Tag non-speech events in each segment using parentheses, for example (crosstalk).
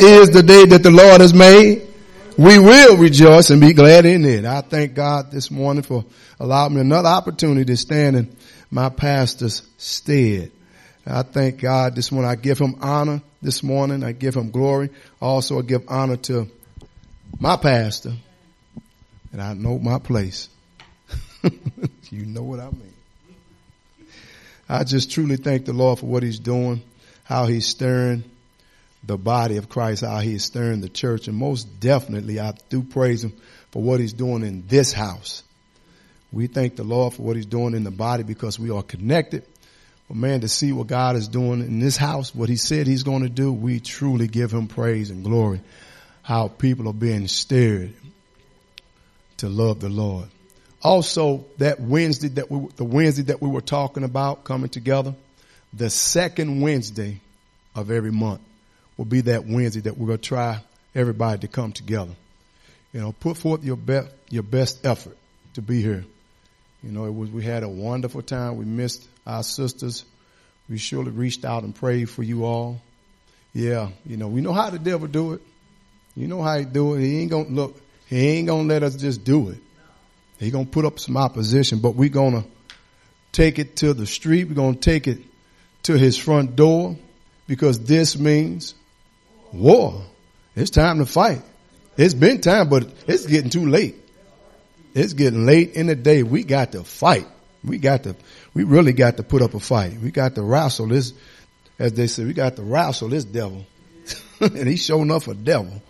is the day that the Lord has made. We will rejoice and be glad in it. I thank God this morning for allowing me another opportunity to stand in my pastor's stead. I thank God this morning. I give him honor this morning. I give him glory. Also, I give honor to my pastor. And I know my place. (laughs) you know what I mean. I just truly thank the Lord for what he's doing, how he's stirring the body of Christ, how he is stirring the church. And most definitely, I do praise him for what he's doing in this house. We thank the Lord for what he's doing in the body because we are connected. But man, to see what God is doing in this house, what he said he's going to do, we truly give him praise and glory. How people are being stirred to love the Lord. Also, that Wednesday that we, the Wednesday that we were talking about coming together, the second Wednesday of every month will be that Wednesday that we're going to try everybody to come together. You know, put forth your best, your best effort to be here. You know, it was, we had a wonderful time. We missed our sisters. We surely reached out and prayed for you all. Yeah, you know, we know how the devil do it. You know how he do it. He ain't gonna look, he ain't gonna let us just do it. He gonna put up some opposition, but we gonna take it to the street. We're gonna take it to his front door because this means war. It's time to fight. It's been time, but it's getting too late. It's getting late in the day. We got to fight. We got to, we really got to put up a fight. We got to wrestle this, as they say, we got to wrestle this devil. (laughs) and he's showing up a devil.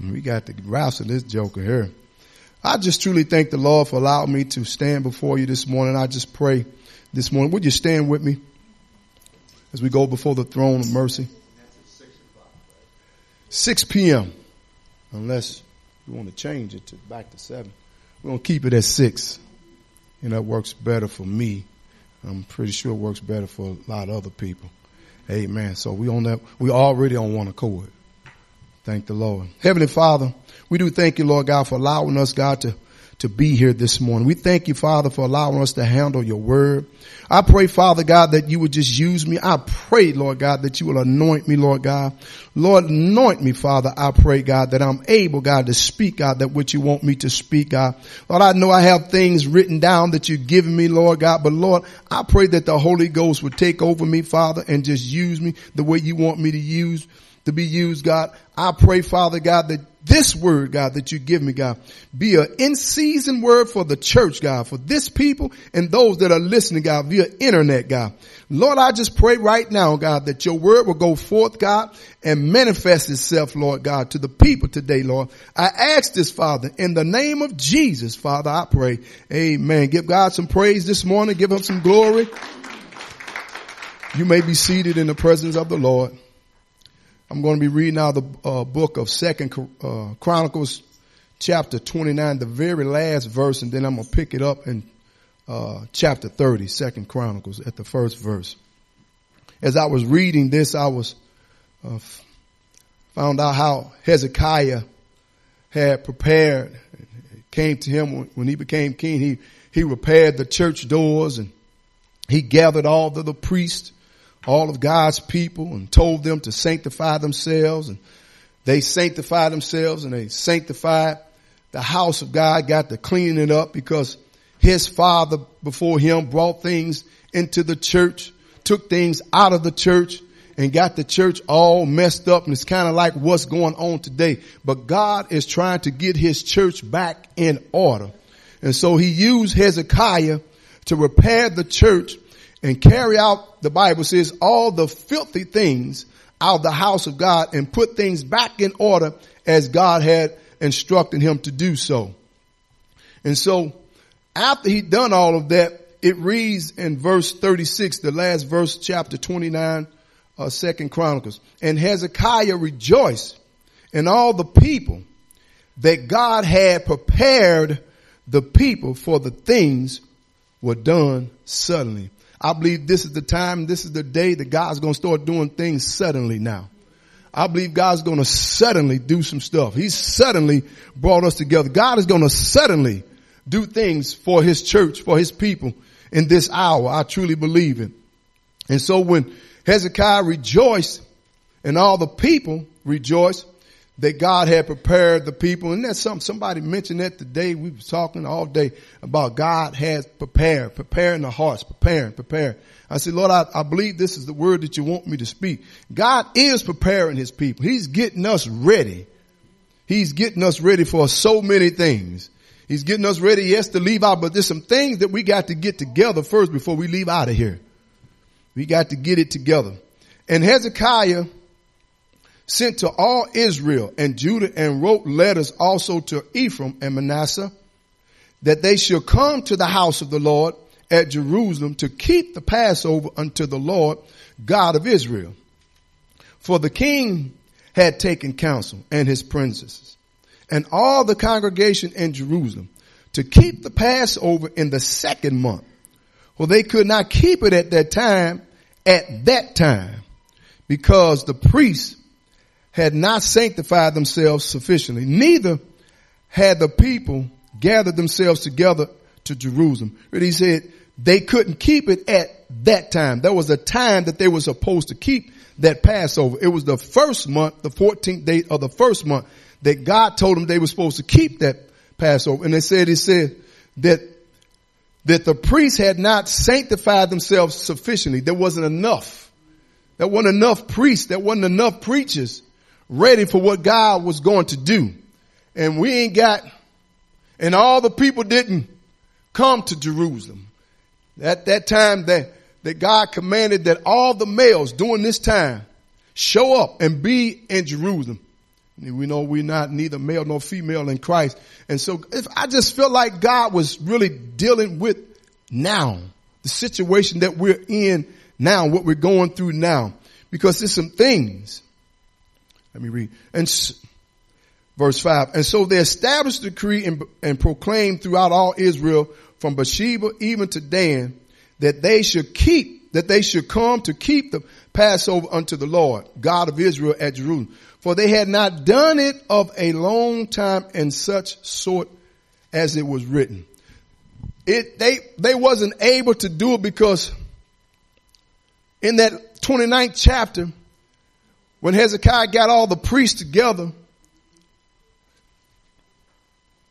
We got to wrestle this joker here. I just truly thank the Lord for allowing me to stand before you this morning. I just pray this morning. Would you stand with me as we go before the throne of mercy? 6 p.m. Unless you want to change it to back to 7. We're going to keep it at 6. And that works better for me. I'm pretty sure it works better for a lot of other people. Amen. So we on that, we already on one accord. Thank the Lord. Heavenly Father, we do thank you, Lord God, for allowing us, God, to to be here this morning. We thank you, Father, for allowing us to handle your word. I pray, Father God, that you would just use me. I pray, Lord God, that you will anoint me, Lord God. Lord, anoint me, Father. I pray, God, that I'm able, God, to speak, God, that what you want me to speak, God. Lord, I know I have things written down that you've given me, Lord God, but Lord, I pray that the Holy Ghost would take over me, Father, and just use me the way you want me to use, to be used, God. I pray, Father God, that this word, God, that you give me, God, be an in-season word for the church, God, for this people and those that are listening, God, via internet, God. Lord, I just pray right now, God, that your word will go forth, God, and manifest itself, Lord God, to the people today, Lord. I ask this, Father, in the name of Jesus, Father, I pray. Amen. Give God some praise this morning. Give him some glory. You may be seated in the presence of the Lord. I'm going to be reading out the uh, book of Second uh, Chronicles, chapter 29, the very last verse, and then I'm going to pick it up in uh, chapter 30, Second Chronicles, at the first verse. As I was reading this, I was uh, found out how Hezekiah had prepared. It came to him when he became king. He he repaired the church doors and he gathered all the, the priests all of God's people and told them to sanctify themselves and they sanctified themselves and they sanctified the house of God, got to cleaning it up because his father before him brought things into the church, took things out of the church and got the church all messed up and it's kind of like what's going on today. But God is trying to get his church back in order. And so he used Hezekiah to repair the church and carry out, the Bible says, all the filthy things out of the house of God and put things back in order as God had instructed him to do so. And so after he'd done all of that, it reads in verse 36, the last verse, chapter 29, uh, second Chronicles. And Hezekiah rejoiced and all the people that God had prepared the people for the things were done suddenly. I believe this is the time, this is the day that God's going to start doing things suddenly now. I believe God's going to suddenly do some stuff. He's suddenly brought us together. God is going to suddenly do things for his church, for his people in this hour. I truly believe it. And so when Hezekiah rejoiced and all the people rejoice that God had prepared the people. And that's something, somebody mentioned that today. We were talking all day about God has prepared, preparing the hearts, preparing, preparing. I said, Lord, I, I believe this is the word that you want me to speak. God is preparing his people. He's getting us ready. He's getting us ready for so many things. He's getting us ready, yes, to leave out, but there's some things that we got to get together first before we leave out of here. We got to get it together. And Hezekiah sent to all Israel and Judah and wrote letters also to Ephraim and Manasseh that they should come to the house of the Lord at Jerusalem to keep the Passover unto the Lord God of Israel. For the king had taken counsel and his princes and all the congregation in Jerusalem to keep the Passover in the second month. For they could not keep it at that time, at that time, because the priests had not sanctified themselves sufficiently. Neither had the people gathered themselves together to Jerusalem. But he said they couldn't keep it at that time. There was a time that they were supposed to keep that Passover. It was the first month, the 14th day of the first month that God told them they were supposed to keep that Passover. And they said, he said that, that the priests had not sanctified themselves sufficiently. There wasn't enough. There wasn't enough priests. There wasn't enough preachers ready for what God was going to do. And we ain't got, and all the people didn't come to Jerusalem. At that time that, that God commanded that all the males during this time show up and be in Jerusalem. We know we're not neither male nor female in Christ. And so if I just feel like God was really dealing with now, the situation that we're in now, what we're going through now, because there's some things let me read. And verse five. And so they established the decree and, and proclaimed throughout all Israel from Beersheba even to Dan that they should keep, that they should come to keep the Passover unto the Lord, God of Israel at Jerusalem. For they had not done it of a long time in such sort as it was written. It, they, they wasn't able to do it because in that 29th chapter, when Hezekiah got all the priests together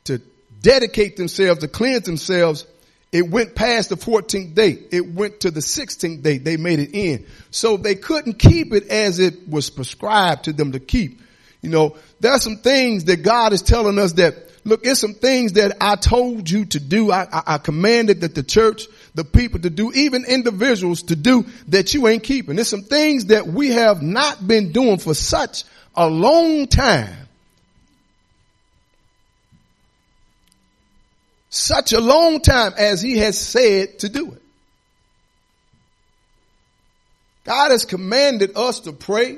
to dedicate themselves, to cleanse themselves, it went past the 14th day. It went to the 16th day. They made it in. So they couldn't keep it as it was prescribed to them to keep. You know, there are some things that God is telling us that, look, there's some things that I told you to do. I, I, I commanded that the church the people to do, even individuals to do that you ain't keeping. There's some things that we have not been doing for such a long time. Such a long time as he has said to do it. God has commanded us to pray.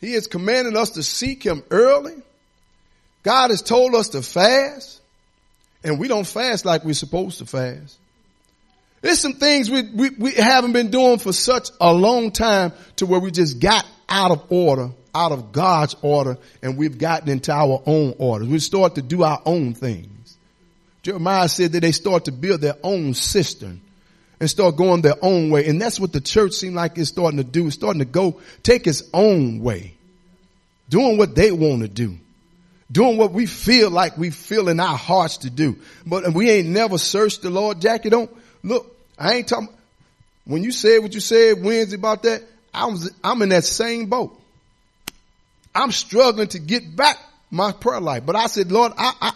He has commanded us to seek him early. God has told us to fast. And we don't fast like we're supposed to fast. There's some things we, we, we haven't been doing for such a long time to where we just got out of order, out of God's order, and we've gotten into our own orders. We start to do our own things. Jeremiah said that they start to build their own cistern and start going their own way. And that's what the church seemed like it's starting to do. It's starting to go take its own way. Doing what they want to do. Doing what we feel like we feel in our hearts to do. But we ain't never searched the Lord. Jackie, don't, Look, I ain't talking, when you said what you said Wednesday about that, I was, I'm in that same boat. I'm struggling to get back my prayer life. But I said, Lord, I, I,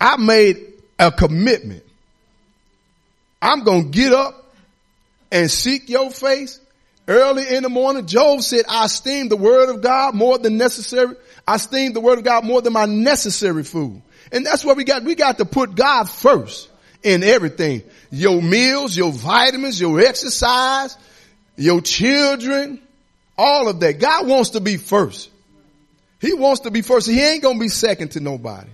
I made a commitment. I'm going to get up and seek your face early in the morning. Job said, I esteem the word of God more than necessary. I esteem the word of God more than my necessary food. And that's what we got. We got to put God first in everything. Your meals, your vitamins, your exercise, your children, all of that. God wants to be first. He wants to be first. He ain't going to be second to nobody.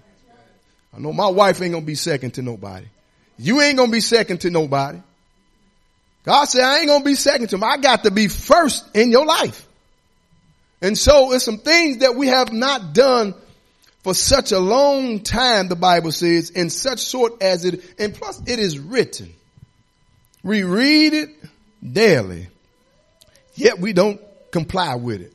I know my wife ain't going to be second to nobody. You ain't going to be second to nobody. God said, I ain't going to be second to him. I got to be first in your life. And so it's some things that we have not done for such a long time, the Bible says, in such sort as it, and plus it is written. We read it daily, yet we don't comply with it.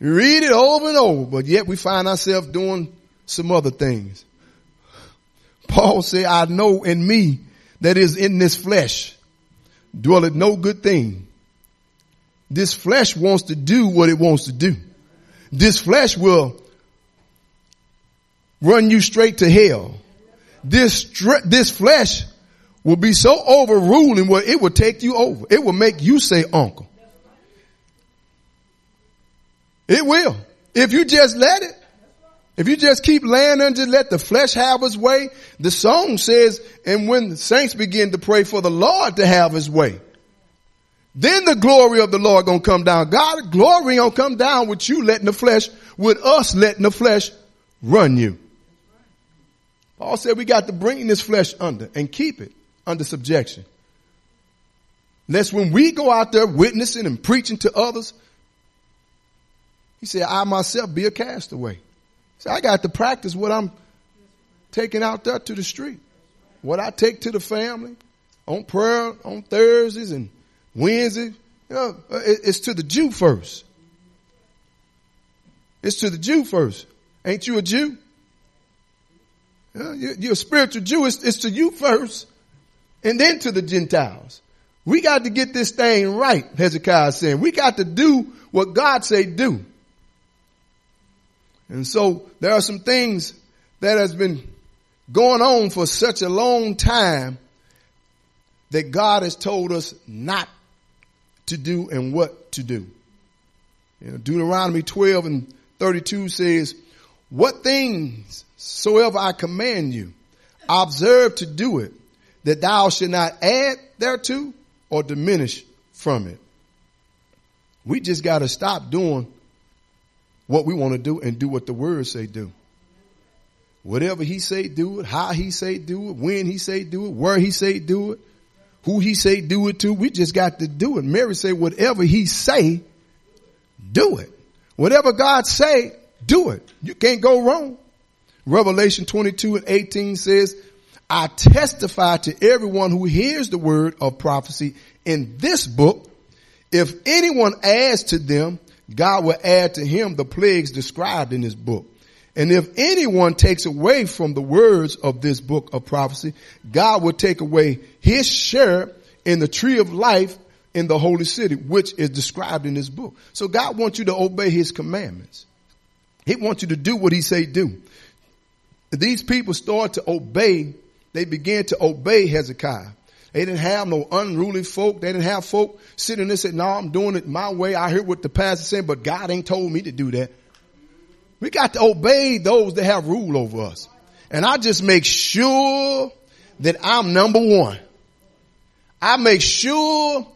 We read it over and over, but yet we find ourselves doing some other things. Paul said, I know in me that is in this flesh dwelleth no good thing. This flesh wants to do what it wants to do. This flesh will run you straight to hell. This, this flesh will be so overruling where it will take you over. It will make you say uncle. It will. If you just let it. If you just keep laying just let the flesh have its way, the song says, and when the saints begin to pray for the Lord to have his way, then the glory of the Lord gonna come down. God glory gonna come down with you letting the flesh, with us letting the flesh run you. Paul said we got to bring this flesh under and keep it under subjection. Lest when we go out there witnessing and preaching to others, he said, I myself be a castaway. So I got to practice what I'm taking out there to the street. What I take to the family on prayer on Thursdays and Wednesdays. You uh, know, it's to the Jew first. It's to the Jew first. Ain't you a Jew? You're a spiritual Jew. It's, it's to you first and then to the Gentiles. We got to get this thing right, Hezekiah saying. We got to do what God say do. And so there are some things that has been going on for such a long time that God has told us not to do and what to do. You know, Deuteronomy 12 and 32 says, what things soever I command you, observe to do it, that thou should not add thereto or diminish from it. We just got to stop doing what we want to do and do what the word say do. Whatever he say do it, how he say do it, when he say do it, where he say do it, who he say do it to, we just got to do it. Mary say whatever he say, do it. Whatever God say, do it. You can't go wrong. Revelation 22 and 18 says, I testify to everyone who hears the word of prophecy in this book. If anyone adds to them, God will add to him the plagues described in this book. And if anyone takes away from the words of this book of prophecy, God will take away his share in the tree of life in the holy city, which is described in this book. So God wants you to obey his commandments. He wants you to do what he say do. These people start to obey. They began to obey Hezekiah. They didn't have no unruly folk. They didn't have folk sitting there saying, say, no, I'm doing it my way. I hear what the pastor saying, but God ain't told me to do that. We got to obey those that have rule over us. And I just make sure that I'm number one. I make sure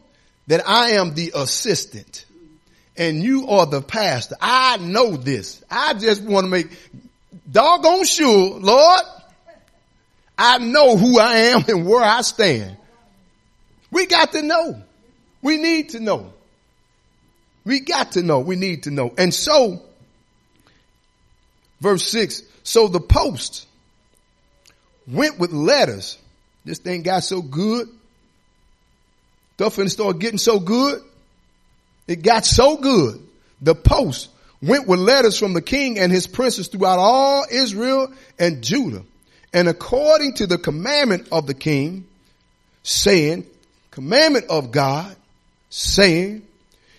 that I am the assistant and you are the pastor. I know this. I just want to make doggone sure, Lord, I know who I am and where I stand. We got to know. We need to know. We got to know. We need to know. And so, verse six, so the post went with letters. This thing got so good. Stuff and start getting so good. It got so good. The post went with letters from the king and his princes throughout all Israel and Judah. And according to the commandment of the king, saying, commandment of God saying,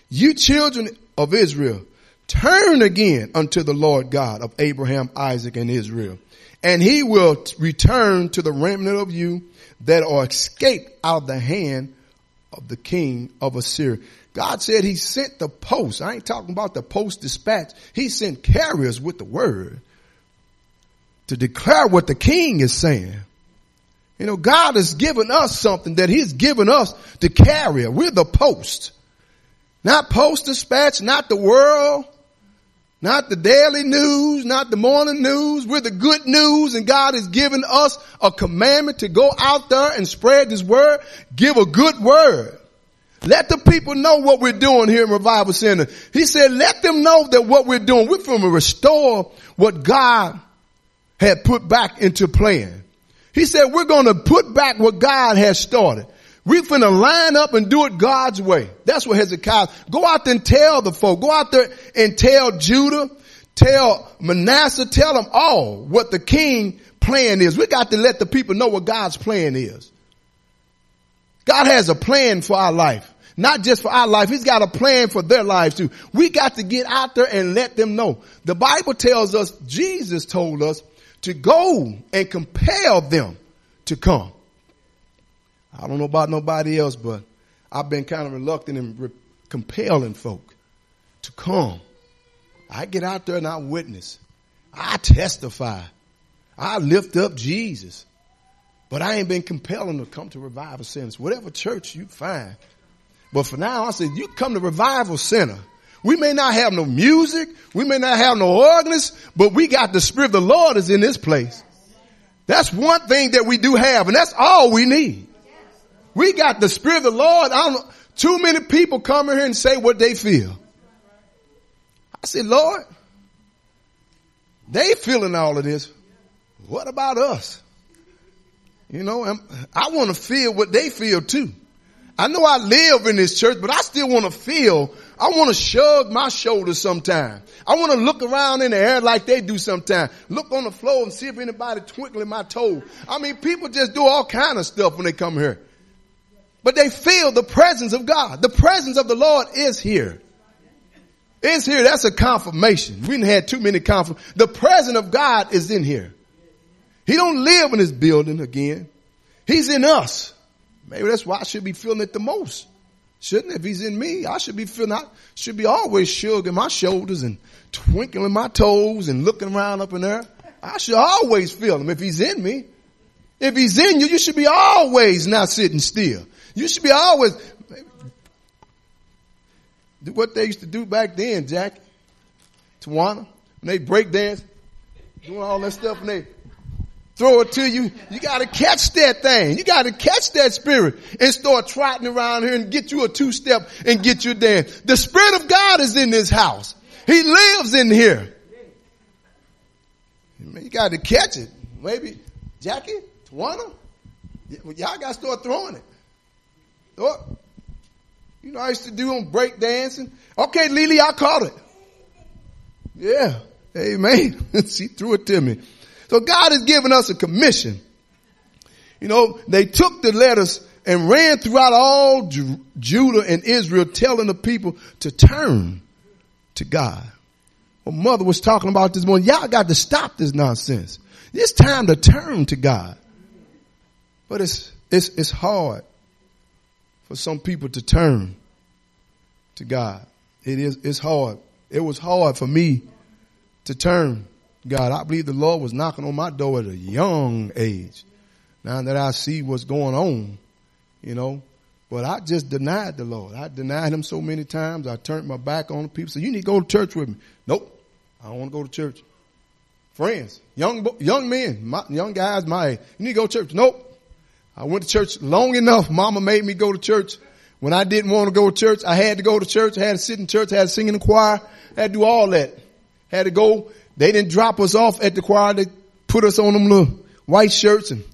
you children of Israel, turn again unto the Lord God of Abraham, Isaac, and Israel. And he will return to the remnant of you that are escaped out of the hand of the king of Assyria. God said he sent the post. I ain't talking about the post dispatch. He sent carriers with the word to declare what the king is saying. You know, God has given us something that he's given us to carry. We're the post. Not post dispatch, not the world, not the daily news, not the morning news. We're the good news and God has given us a commandment to go out there and spread this word. Give a good word. Let the people know what we're doing here in Revival Center. He said, let them know that what we're doing, we're going to restore what God had put back into plan. He said, we're going to put back what God has started. We finna line up and do it God's way. That's what Hezekiah, go out there and tell the folk, go out there and tell Judah, tell Manasseh, tell them all what the king plan is. We got to let the people know what God's plan is. God has a plan for our life. Not just for our life. He's got a plan for their lives too. We got to get out there and let them know. The Bible tells us, Jesus told us to go and compel them to come. I don't know about nobody else, but I've been kind of reluctant in re- compelling folk to come. I get out there and I witness. I testify. I lift up Jesus. But I ain't been compelling to come to revival centers. Whatever church you find. But for now, I said, you come to revival center. We may not have no music. We may not have no organist, but we got the spirit of the Lord is in this place. That's one thing that we do have, and that's all we need. We got the Spirit of the Lord. I don't know. Too many people come here and say what they feel. I said, Lord, they feeling all of this. What about us? You know, I want to feel what they feel too. I know I live in this church, but I still want to feel, I want to shrug my shoulders sometimes. I want to look around in the air like they do sometimes. Look on the floor and see if anybody twinkling my toe. I mean, people just do all kind of stuff when they come here. But they feel the presence of God. The presence of the Lord is here. Is here. That's a confirmation. We didn't have too many confirm. The presence of God is in here. He don't live in this building again. He's in us. Maybe that's why I should be feeling it the most. Shouldn't it? if he's in me, I should be feeling I should be always shrugging my shoulders and twinkling my toes and looking around up in there. I should always feel him if he's in me. If he's in you, you should be always not sitting still. You should be always do what they used to do back then, Jack. Tawana, when they break dance, doing all that stuff, and they throw it to you. You got to catch that thing. You got to catch that spirit and start trotting around here and get you a two step and get you dance. The spirit of God is in this house. He lives in here. You got to catch it. Maybe Jackie, Tawana, y'all got to start throwing it. Oh, you know, I used to do on break dancing. Okay, Lily, I caught it. Yeah. Amen. (laughs) she threw it to me. So God has given us a commission. You know, they took the letters and ran throughout all Ju- Judah and Israel telling the people to turn to God. Well, mother was talking about this morning. Y'all got to stop this nonsense. It's time to turn to God. But it's, it's, it's hard for some people to turn to God. It is, it's hard. It was hard for me to turn God. I believe the Lord was knocking on my door at a young age. Now that I see what's going on, you know, but I just denied the Lord. I denied him so many times. I turned my back on the people. Said, you need to go to church with me. Nope. I don't want to go to church. Friends, young, young men, my, young guys my age. You need to go to church. Nope. I went to church long enough. Mama made me go to church. When I didn't want to go to church, I had to go to church. I had to sit in church. I had to sing in the choir. I had to do all that. Had to go. They didn't drop us off at the choir. They put us on them little white shirts and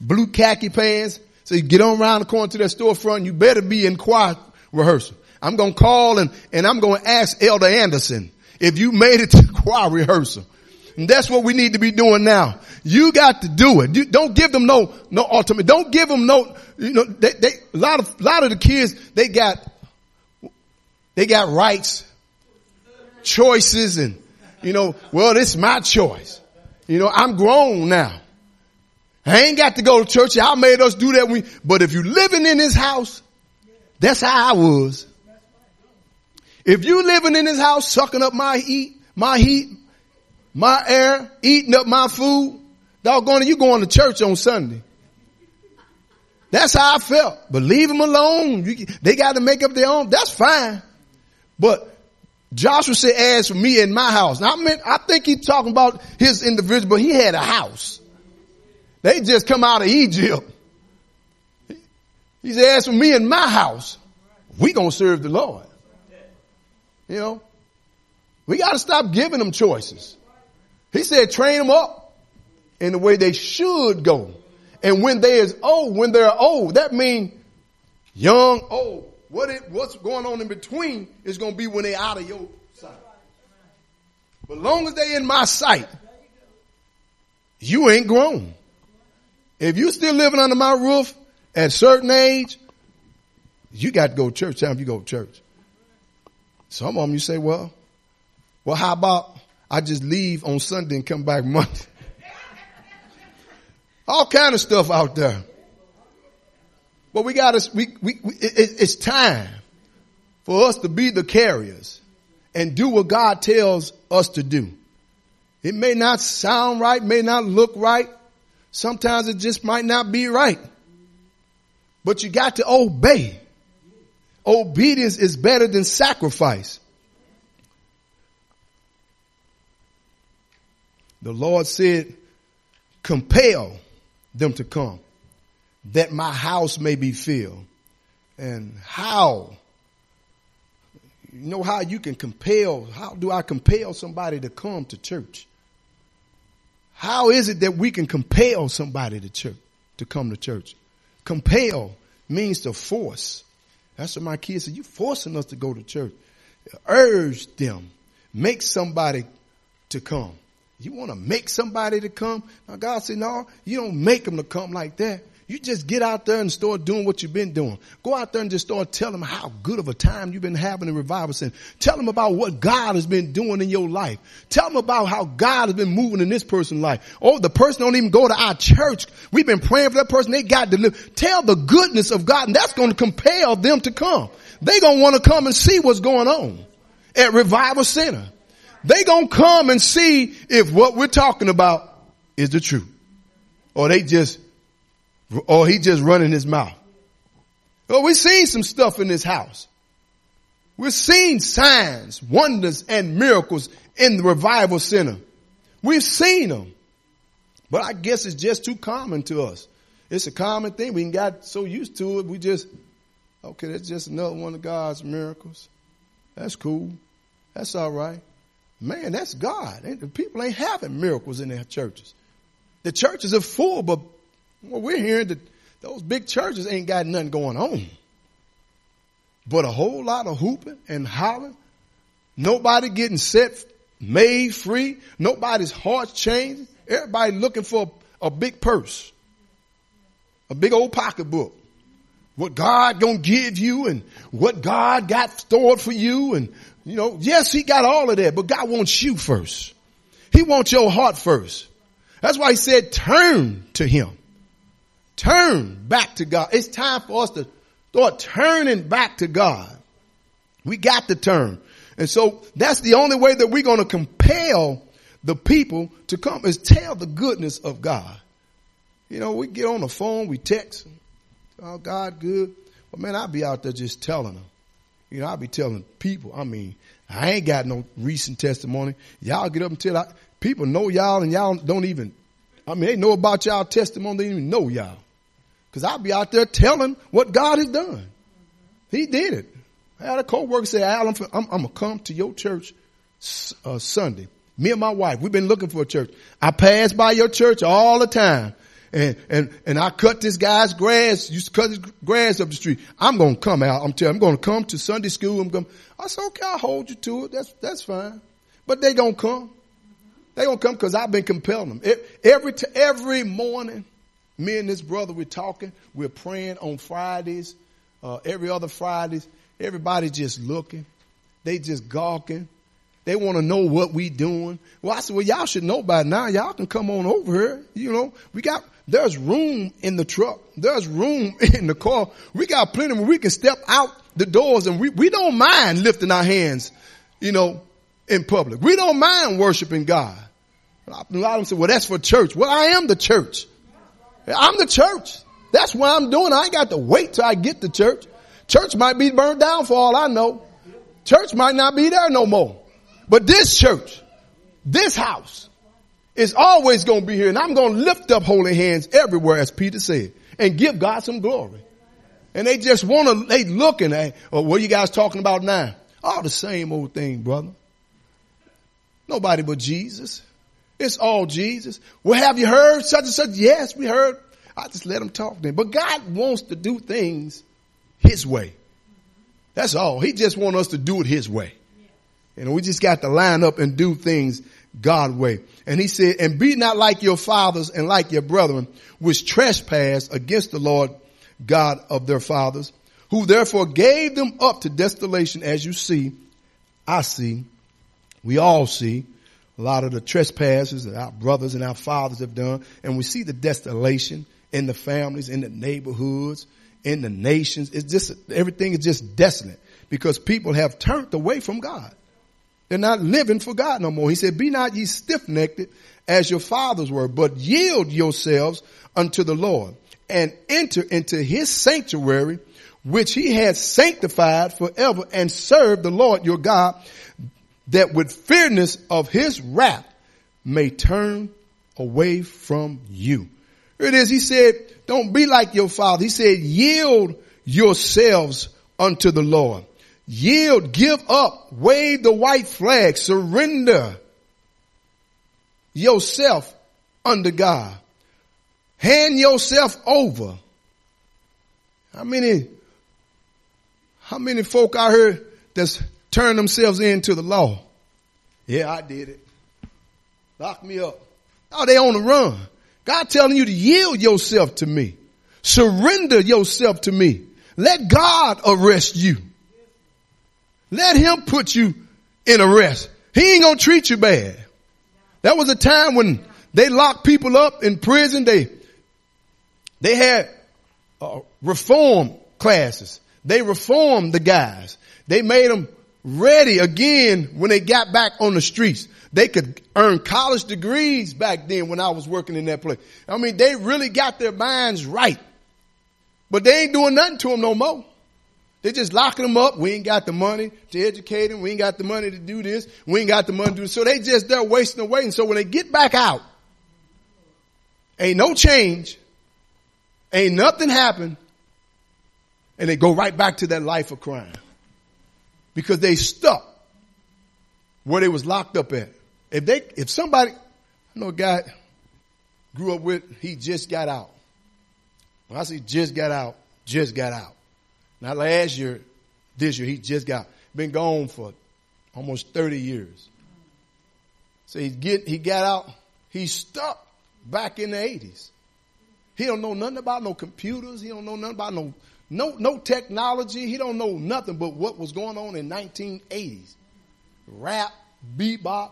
blue khaki pants. So you get on around the corner to that storefront. You better be in choir rehearsal. I'm going to call and, and I'm going to ask Elder Anderson if you made it to choir rehearsal. And that's what we need to be doing now. You got to do it. You, don't give them no, no ultimate. Don't give them no, you know, they, they, a lot of, a lot of the kids, they got, they got rights, choices and, you know, well, this is my choice. You know, I'm grown now. I ain't got to go to church. Y'all made us do that. We, but if you living in this house, that's how I was. If you living in this house, sucking up my heat, my heat, my air, eating up my food, doggone it, you going to church on Sunday. That's how I felt. But leave them alone. You, they got to make up their own. That's fine. But Joshua said, as for me and my house. Now I mean, I think he's talking about his individual, but he had a house. They just come out of Egypt. He said, as for me and my house, we gonna serve the Lord. You know, we got to stop giving them choices. He said, train them up in the way they should go. And when they is old, when they're old, that means young, old. What it, what's going on in between is going to be when they out of your sight. But long as they in my sight, you ain't grown. If you still living under my roof at a certain age, you got to go to church time you go to church. Some of them you say, well, well, how about I just leave on Sunday and come back Monday? All kind of stuff out there. But we got to, we, we, it, it's time for us to be the carriers and do what God tells us to do. It may not sound right, may not look right. Sometimes it just might not be right. But you got to obey. Obedience is better than sacrifice. The Lord said, compel them to come that my house may be filled. And how? You know how you can compel, how do I compel somebody to come to church? How is it that we can compel somebody to church, to come to church? Compel means to force. That's what my kids said. You forcing us to go to church. Urge them. Make somebody to come. You want to make somebody to come? Now God said, no, you don't make them to come like that. You just get out there and start doing what you've been doing. Go out there and just start telling them how good of a time you've been having in revival center. Tell them about what God has been doing in your life. Tell them about how God has been moving in this person's life. Oh, the person don't even go to our church. We've been praying for that person. They got delivered. Tell the goodness of God and that's going to compel them to come. They're going to want to come and see what's going on at revival center. They to come and see if what we're talking about is the truth or they just or he just running his mouth. Oh, we've seen some stuff in this house. We've seen signs, wonders, and miracles in the revival center. We've seen them. But I guess it's just too common to us. It's a common thing. We got so used to it. We just, okay, that's just another one of God's miracles. That's cool. That's all right. Man, that's God. People ain't having miracles in their churches. The churches are full, but we're hearing that those big churches ain't got nothing going on. But a whole lot of hooping and hollering. Nobody getting set, made free. Nobody's heart changing. Everybody looking for a, a big purse. A big old pocketbook. What God gonna give you and what God got stored for you and, you know, yes, he got all of that, but God wants you first. He wants your heart first. That's why he said turn to him. Turn back to God. It's time for us to start turning back to God. We got to turn. And so that's the only way that we're going to compel the people to come is tell the goodness of God. You know, we get on the phone, we text, oh God good. But man, I'd be out there just telling them. You know, I'll be telling people, I mean, I ain't got no recent testimony. Y'all get up and tell I, people know y'all and y'all don't even, I mean, they know about y'all testimony, they don't even know y'all. Cause I'll be out there telling what God has done. He did it. I had a co-worker say, Al, I'm, I'm, I'm gonna come to your church uh, Sunday. Me and my wife, we've been looking for a church. I pass by your church all the time. And, and, and I cut this guy's grass, used to cut his grass up the street. I'm going to come out. I'm telling, I'm going to come to Sunday school. I'm going, I said, okay, I'll hold you to it. That's, that's fine. But they going to come. They going to come because I've been compelling them. Every, every morning, me and this brother, we're talking. We're praying on Fridays, uh, every other Fridays. Everybody's just looking. They just gawking. They want to know what we doing. Well, I said, well, y'all should know by now. Y'all can come on over here. You know, we got, there's room in the truck. There's room (laughs) in the car. We got plenty where we can step out the doors and we, we don't mind lifting our hands, you know, in public. We don't mind worshiping God. A lot of them say, well, that's for church. Well, I am the church. I'm the church. That's what I'm doing. I ain't got to wait till I get to church. Church might be burned down for all I know. Church might not be there no more. But this church, this house is always going to be here and I'm going to lift up holy hands everywhere as Peter said and give God some glory. And they just want to, they looking at, oh, what are you guys talking about now? All the same old thing, brother. Nobody but Jesus. It's all Jesus. Well, have you heard such and such? Yes, we heard. I just let them talk then. But God wants to do things his way. That's all. He just want us to do it his way. And we just got to line up and do things God way. And he said, and be not like your fathers and like your brethren, which trespass against the Lord God of their fathers, who therefore gave them up to desolation as you see, I see, we all see a lot of the trespasses that our brothers and our fathers have done. And we see the desolation in the families, in the neighborhoods, in the nations. It's just, everything is just desolate because people have turned away from God. They're not living for God no more. He said, be not ye stiff-necked as your fathers were, but yield yourselves unto the Lord and enter into his sanctuary, which he has sanctified forever and serve the Lord your God that with fearness of his wrath may turn away from you. Here it is. He said, don't be like your father. He said, yield yourselves unto the Lord. Yield, give up, wave the white flag, surrender yourself under God. Hand yourself over. How many, how many folk out here that's turned themselves into the law? Yeah, I did it. Lock me up. Oh, they on the run. God telling you to yield yourself to me. Surrender yourself to me. Let God arrest you. Let him put you in arrest. He ain't gonna treat you bad. That was a time when they locked people up in prison. They, they had uh, reform classes. They reformed the guys. They made them ready again when they got back on the streets. They could earn college degrees back then when I was working in that place. I mean, they really got their minds right. But they ain't doing nothing to them no more. They're just locking them up. We ain't got the money to educate them. We ain't got the money to do this. We ain't got the money to do this. So they just, they're wasting away. And so when they get back out, ain't no change. Ain't nothing happened. And they go right back to that life of crime. Because they stuck where they was locked up at. If they, if somebody, I know a guy grew up with, he just got out. When I say just got out, just got out. Not last year, this year, he just got, been gone for almost 30 years. So he get, he got out, he's stuck back in the 80s. He don't know nothing about no computers. He don't know nothing about no, no, no technology. He don't know nothing but what was going on in 1980s. Rap, bebop,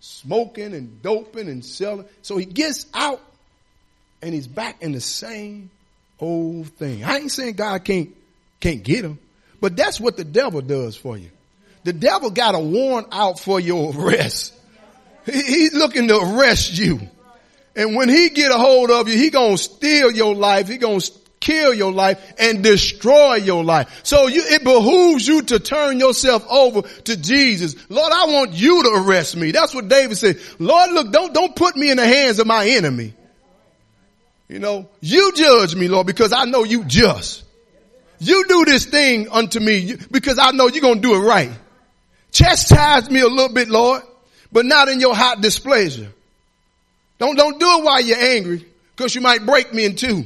smoking and doping and selling. So he gets out and he's back in the same old thing. I ain't saying God can't can't get them. But that's what the devil does for you. The devil got a warrant out for your arrest. He's looking to arrest you. And when he get a hold of you, he gonna steal your life. He gonna kill your life and destroy your life. So you, it behooves you to turn yourself over to Jesus. Lord, I want you to arrest me. That's what David said. Lord, look, don't, don't put me in the hands of my enemy. You know, you judge me, Lord, because I know you just. You do this thing unto me because I know you're going to do it right. Chastise me a little bit, Lord, but not in your hot displeasure. Don't, don't do it while you're angry because you might break me in two.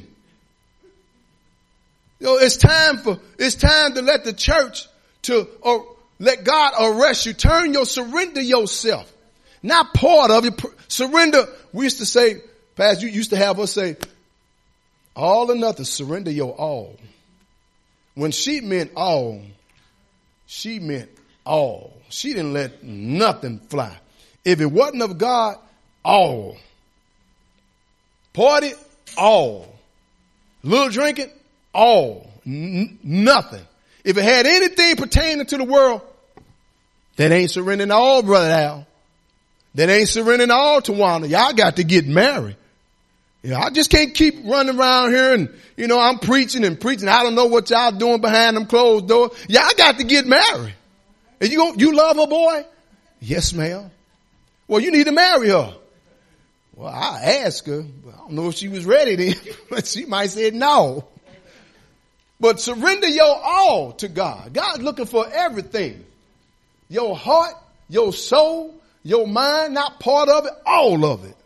You know, it's time for, it's time to let the church to, or let God arrest you. Turn your, surrender yourself. Not part of it. Surrender. We used to say, Pastor, you used to have us say, all or nothing, surrender your all. When she meant all, she meant all. She didn't let nothing fly. If it wasn't of God, all. Party, all. Little drinking, all. N- nothing. If it had anything pertaining to the world, that ain't surrendering all, brother Al. That ain't surrendering all to Wanda. Y'all got to get married. Know, I just can't keep running around here and, you know, I'm preaching and preaching. I don't know what y'all doing behind them closed doors. Y'all got to get married. And you you love a boy? Yes, ma'am. Well, you need to marry her. Well, I asked her, but I don't know if she was ready then, (laughs) but she might say no. But surrender your all to God. God's looking for everything. Your heart, your soul, your mind, not part of it, all of it.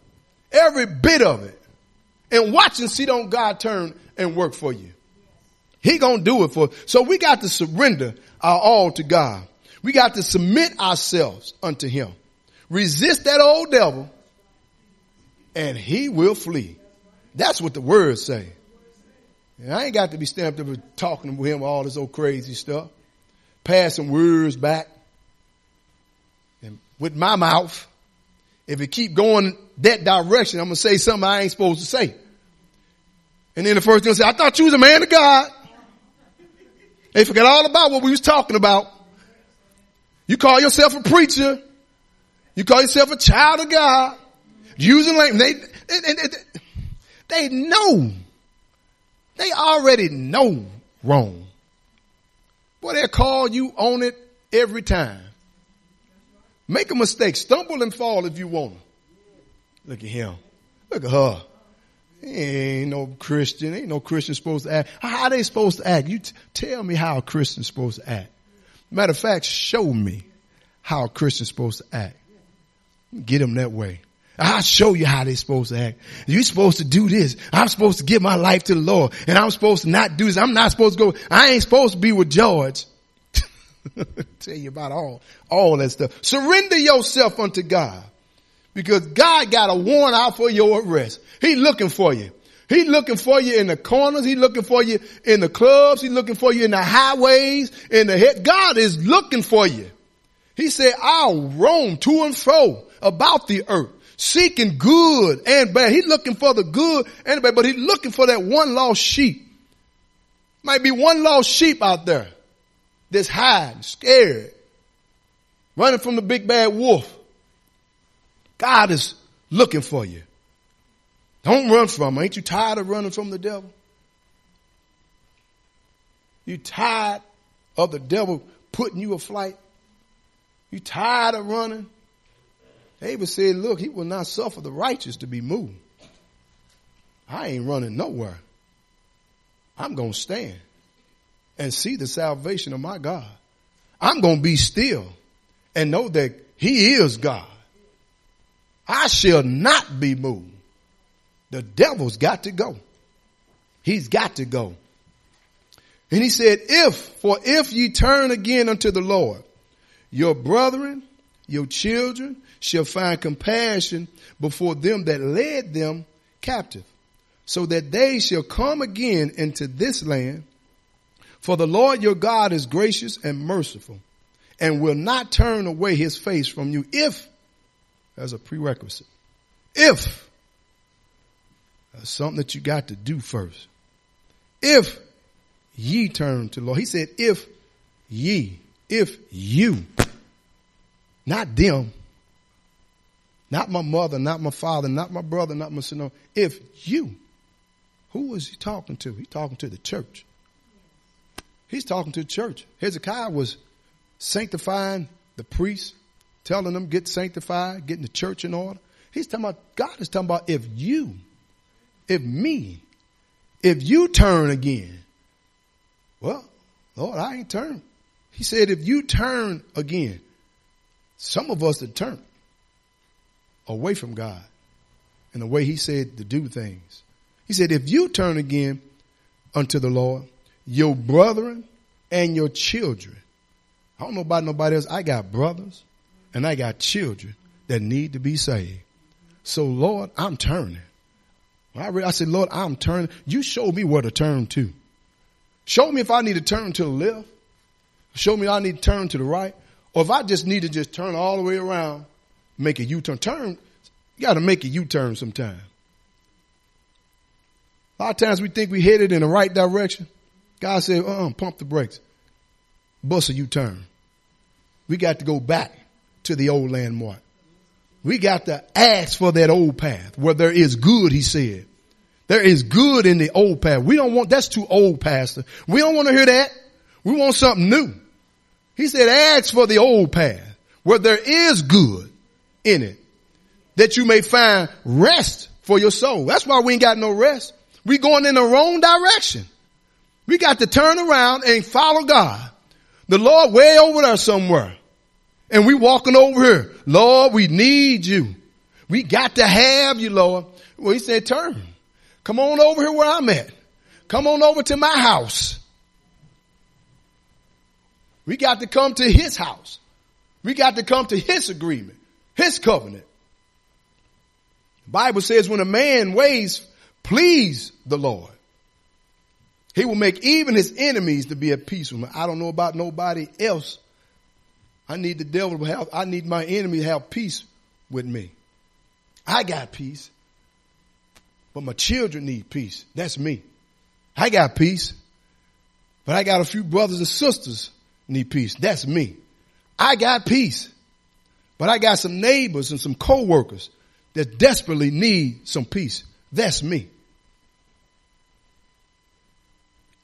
Every bit of it and watch and see don't God turn and work for you. He gonna do it for, so we got to surrender our all to God. We got to submit ourselves unto him. Resist that old devil and he will flee. That's what the words say. And I ain't got to be stamped up talking to him all this old crazy stuff. Passing words back. And with my mouth, if it keep going that direction, I'm going to say something I ain't supposed to say. And then the first thing I say, I thought you was a man of God. They forget all about what we was talking about. You call yourself a preacher. You call yourself a child of God. Using language. They, they, they, they know. They already know wrong. Boy, they'll call you on it every time. Make a mistake. Stumble and fall if you want. Look at him. Look at her. He ain't no Christian. Ain't no Christian supposed to act. How they supposed to act? You t- tell me how a Christian's supposed to act. Matter of fact, show me how a Christian's supposed to act. Get them that way. I'll show you how they're supposed to act. You're supposed to do this. I'm supposed to give my life to the Lord and I'm supposed to not do this. I'm not supposed to go. I ain't supposed to be with George. (laughs) Tell you about all, all that stuff. Surrender yourself unto God because God got a warrant out for your arrest. He looking for you. He looking for you in the corners. He looking for you in the clubs. He looking for you in the highways, in the head. God is looking for you. He said, I'll roam to and fro about the earth, seeking good and bad. He's looking for the good and bad, but he's looking for that one lost sheep. Might be one lost sheep out there that's hiding, scared, running from the big bad wolf. God is looking for you. Don't run from him. Ain't you tired of running from the devil? You tired of the devil putting you a flight? You tired of running? David said, look, he will not suffer the righteous to be moved. I ain't running nowhere. I'm going to stand and see the salvation of my God. I'm going to be still and know that he is God. I shall not be moved. The devil's got to go. He's got to go. And he said, if, for if ye turn again unto the Lord, your brethren, your children shall find compassion before them that led them captive, so that they shall come again into this land. For the Lord your God is gracious and merciful and will not turn away his face from you if, as a prerequisite, if, that's something that you got to do first. If ye turn to the Lord. He said, if ye if you, not them, not my mother, not my father, not my brother, not my son, if you, who was he talking to? He's talking to the church. He's talking to the church. Hezekiah was sanctifying the priests, telling them get sanctified, getting the church in order. He's talking about, God is talking about if you, if me, if you turn again. Well, Lord, I ain't turned. He said, if you turn again, some of us that turn away from God and the way he said to do things. He said, if you turn again unto the Lord, your brethren and your children. I don't know about nobody else. I got brothers and I got children that need to be saved. So Lord, I'm turning. I, I said, Lord, I'm turning. You show me where to turn to. Show me if I need to turn to the left show me I need to turn to the right, or if I just need to just turn all the way around, make a U-turn. Turn, you gotta make a U-turn sometime. A lot of times we think we headed in the right direction. God said, uh, uh pump the brakes. Bust a U-turn. We got to go back to the old landmark. We got to ask for that old path where there is good, he said. There is good in the old path. We don't want, that's too old, pastor. We don't want to hear that. We want something new. He said, ask for the old path where there is good in it that you may find rest for your soul. That's why we ain't got no rest. We going in the wrong direction. We got to turn around and follow God. The Lord way over there somewhere. And we walking over here. Lord, we need you. We got to have you, Lord. Well, he said, turn. Come on over here where I'm at. Come on over to my house. We got to come to his house. We got to come to his agreement, his covenant. The Bible says when a man ways please the Lord, he will make even his enemies to be at peace with him. I don't know about nobody else. I need the devil to have, I need my enemy to have peace with me. I got peace. But my children need peace. That's me. I got peace. But I got a few brothers and sisters need peace. That's me. I got peace. But I got some neighbors and some coworkers that desperately need some peace. That's me.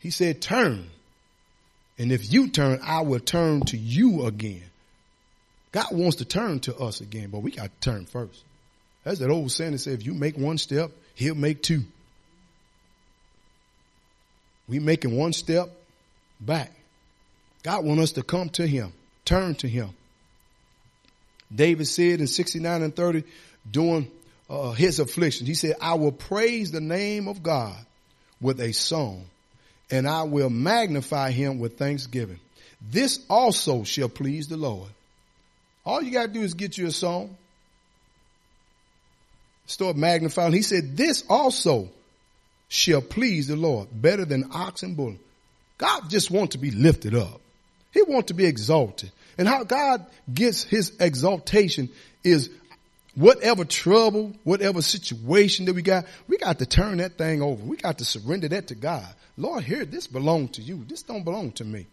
He said, turn. And if you turn, I will turn to you again. God wants to turn to us again, but we got to turn first. That's that old saying that says, if you make one step, he'll make two. We making one step back. God wants us to come to him, turn to him. David said in 69 and 30 during uh, his affliction, he said, I will praise the name of God with a song and I will magnify him with thanksgiving. This also shall please the Lord. All you got to do is get you a song. Start magnifying. He said, this also shall please the Lord better than ox and bull. God just wants to be lifted up. He wants to be exalted. And how God gets his exaltation is whatever trouble, whatever situation that we got, we got to turn that thing over. We got to surrender that to God. Lord, here, this belongs to you. This don't belong to me.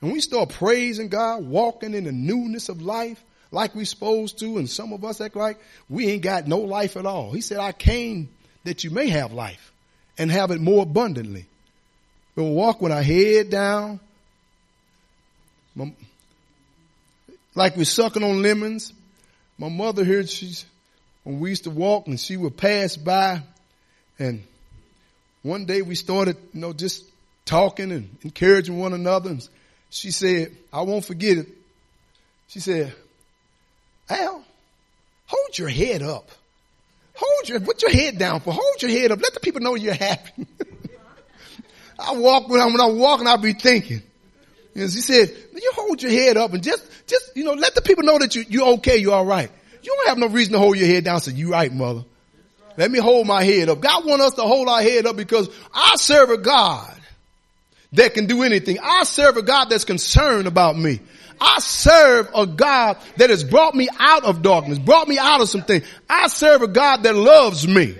And we start praising God, walking in the newness of life like we supposed to, and some of us act like we ain't got no life at all. He said, I came that you may have life and have it more abundantly. We'll walk with our head down, like we're sucking on lemons. My mother here, she's, when we used to walk and she would pass by and one day we started, you know, just talking and encouraging one another. And she said, I won't forget it. She said, Al, hold your head up. Hold your, put your head down for, hold your head up. Let the people know you're happy. (laughs) I walk when, I, when I'm walking, I'll be thinking. And she said, you hold your head up and just, just, you know, let the people know that you, you're okay, you're alright. You don't have no reason to hold your head down. So you right, mother. Let me hold my head up. God wants us to hold our head up because I serve a God that can do anything. I serve a God that's concerned about me. I serve a God that has brought me out of darkness, brought me out of something. I serve a God that loves me.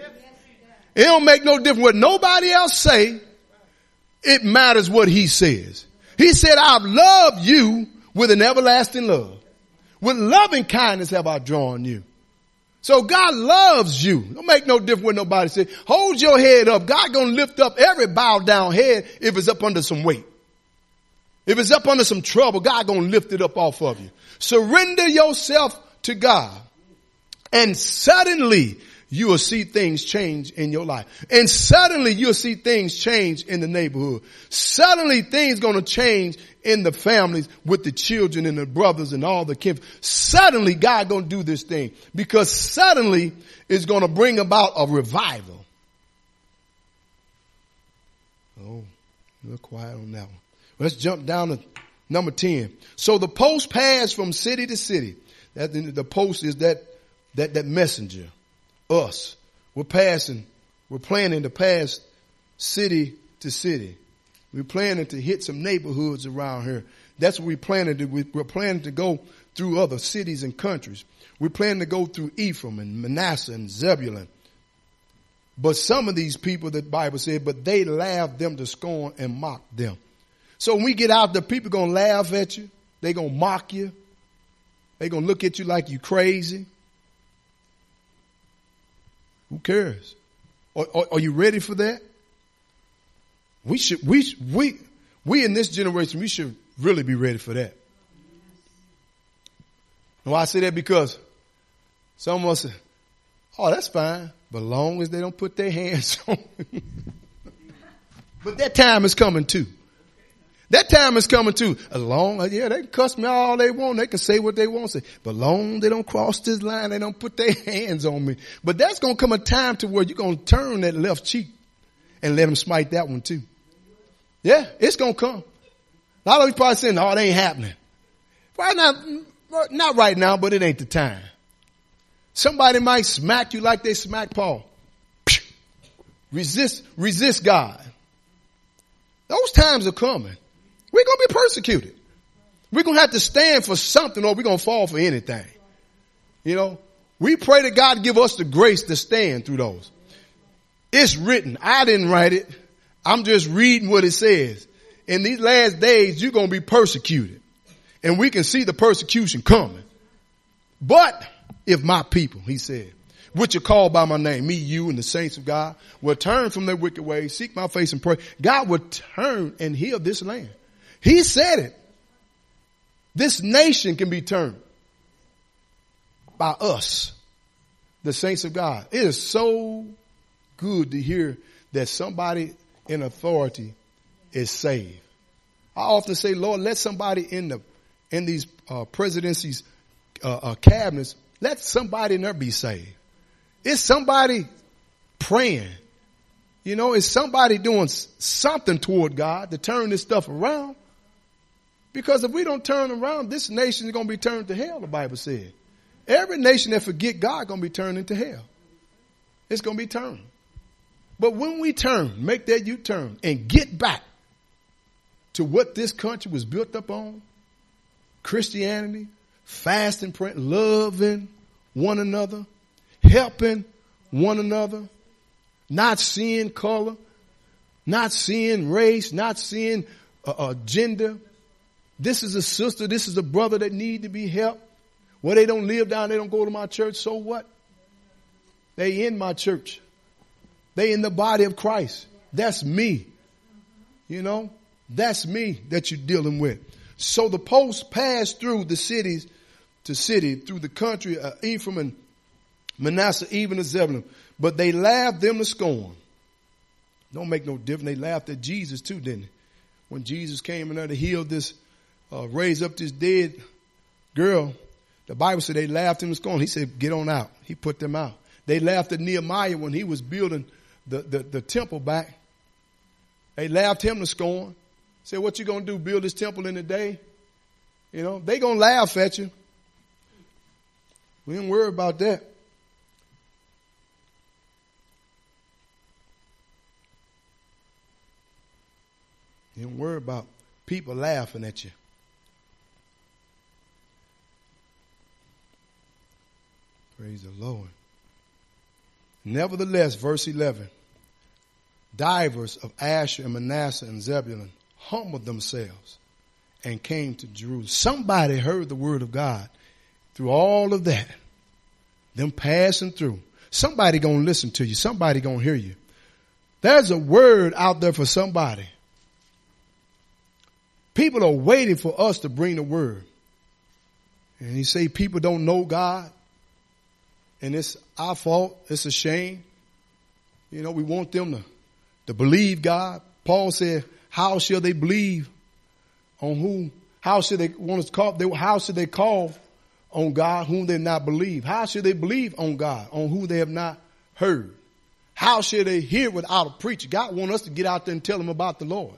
It don't make no difference what nobody else say. It matters what he says. He said, I've loved you with an everlasting love. With loving kindness have I drawn you. So God loves you. Don't make no difference what nobody say. Hold your head up. God gonna lift up every bowed down head if it's up under some weight. If it's up under some trouble, God gonna lift it up off of you. Surrender yourself to God. And suddenly you will see things change in your life. And suddenly you'll see things change in the neighborhood. Suddenly things gonna change in the families with the children and the brothers and all the kids. Suddenly God gonna do this thing because suddenly is gonna bring about a revival. Oh, little quiet on that one. Let's jump down to number 10. So the post passed from city to city. That the post is that, that, that messenger us. We're passing, we're planning to pass city to city. We're planning to hit some neighborhoods around here. That's what we planning to. We're planning to go through other cities and countries. We're planning to go through Ephraim and Manasseh and Zebulun. But some of these people, the Bible said, but they laughed them to scorn and mocked them. So when we get out there, people gonna laugh at you. They gonna mock you. They gonna look at you like you crazy. Who cares? Are, are, are, you ready for that? We should, we, we, we in this generation, we should really be ready for that. And why I say that? Because some of us say, oh, that's fine, but long as they don't put their hands (laughs) on me. but that time is coming too. That time is coming too. As long yeah, they can cuss me all they want. They can say what they want to say. But long they don't cross this line, they don't put their (laughs) hands on me. But that's going to come a time to where you're going to turn that left cheek and let them smite that one too. Yeah, it's going to come. A lot of you probably saying, oh, it ain't happening. Right now, not right now, but it ain't the time. Somebody might smack you like they smacked Paul. Resist, resist God. Those times are coming. We're going to be persecuted. We're going to have to stand for something or we're going to fall for anything. You know, we pray that God give us the grace to stand through those. It's written. I didn't write it. I'm just reading what it says. In these last days, you're going to be persecuted. And we can see the persecution coming. But if my people, he said, which are called by my name, me, you, and the saints of God, will turn from their wicked ways, seek my face and pray, God will turn and heal this land. He said it. This nation can be turned by us, the saints of God. It is so good to hear that somebody in authority is saved. I often say, Lord, let somebody in the in these uh, presidencies, uh, uh, cabinets, let somebody in there be saved. It's somebody praying. You know, it's somebody doing something toward God to turn this stuff around. Because if we don't turn around, this nation is going to be turned to hell, the Bible said. Every nation that forget God going to be turned into hell. It's going to be turned. But when we turn, make that U-turn and get back to what this country was built up on, Christianity, fasting, praying, loving one another, helping one another, not seeing color, not seeing race, not seeing uh, uh, gender. This is a sister, this is a brother that need to be helped. Well, they don't live down, they don't go to my church, so what? They in my church. They in the body of Christ. That's me. You know, that's me that you're dealing with. So the post passed through the cities to city, through the country of Ephraim and Manasseh, even to Zebulun. But they laughed them to scorn. Don't make no difference. They laughed at Jesus too, didn't they? When Jesus came in there to heal this, uh, raise up this dead girl, the Bible said they laughed him to scorn. He said, get on out. He put them out. They laughed at Nehemiah when he was building the, the, the temple back. They laughed him to scorn. Said, what you gonna do, build this temple in a day? You know, they gonna laugh at you. We didn't worry about that. You don't worry about people laughing at you. Praise the Lord. Nevertheless, verse 11, divers of Asher and Manasseh and Zebulun humbled themselves and came to Jerusalem. Somebody heard the word of God through all of that, them passing through. Somebody gonna listen to you. Somebody gonna hear you. There's a word out there for somebody. People are waiting for us to bring the word. And he say people don't know God and it's our fault. It's a shame. You know, we want them to, to believe God. Paul said, how shall they believe on who? How should they want to call? They, how should they call on God whom they not believe? How should they believe on God on who they have not heard? How should they hear without a preacher? God want us to get out there and tell them about the Lord.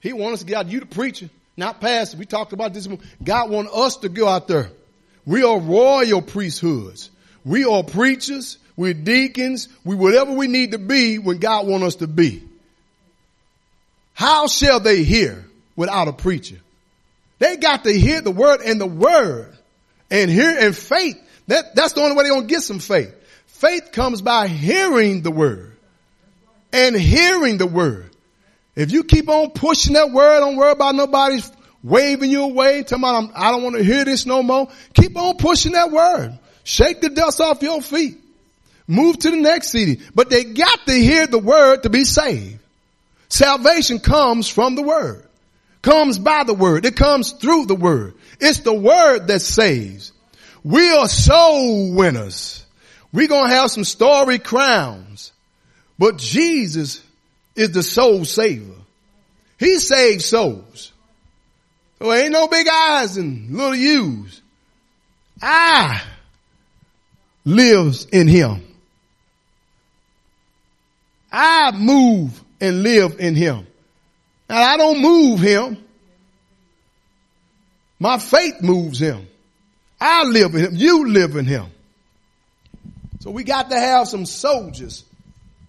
He want us to get out. You the preacher, not pastor. We talked about this. God want us to go out there. We are royal priesthoods. We are preachers, we're deacons, we whatever we need to be when God wants us to be. How shall they hear without a preacher? They got to hear the word and the word and hear and faith. That, that's the only way they're going to get some faith. Faith comes by hearing the word and hearing the word. If you keep on pushing that word, don't worry about nobody waving you away, telling about, I don't want to hear this no more. Keep on pushing that word. Shake the dust off your feet. Move to the next city. But they got to hear the word to be saved. Salvation comes from the word. Comes by the word. It comes through the word. It's the word that saves. We are soul winners. We're going to have some story crowns. But Jesus is the soul saver. He saves souls. So ain't no big eyes and little U's. I lives in him. I move and live in him. Now I don't move him. My faith moves him. I live in him. You live in him. So we got to have some soldiers,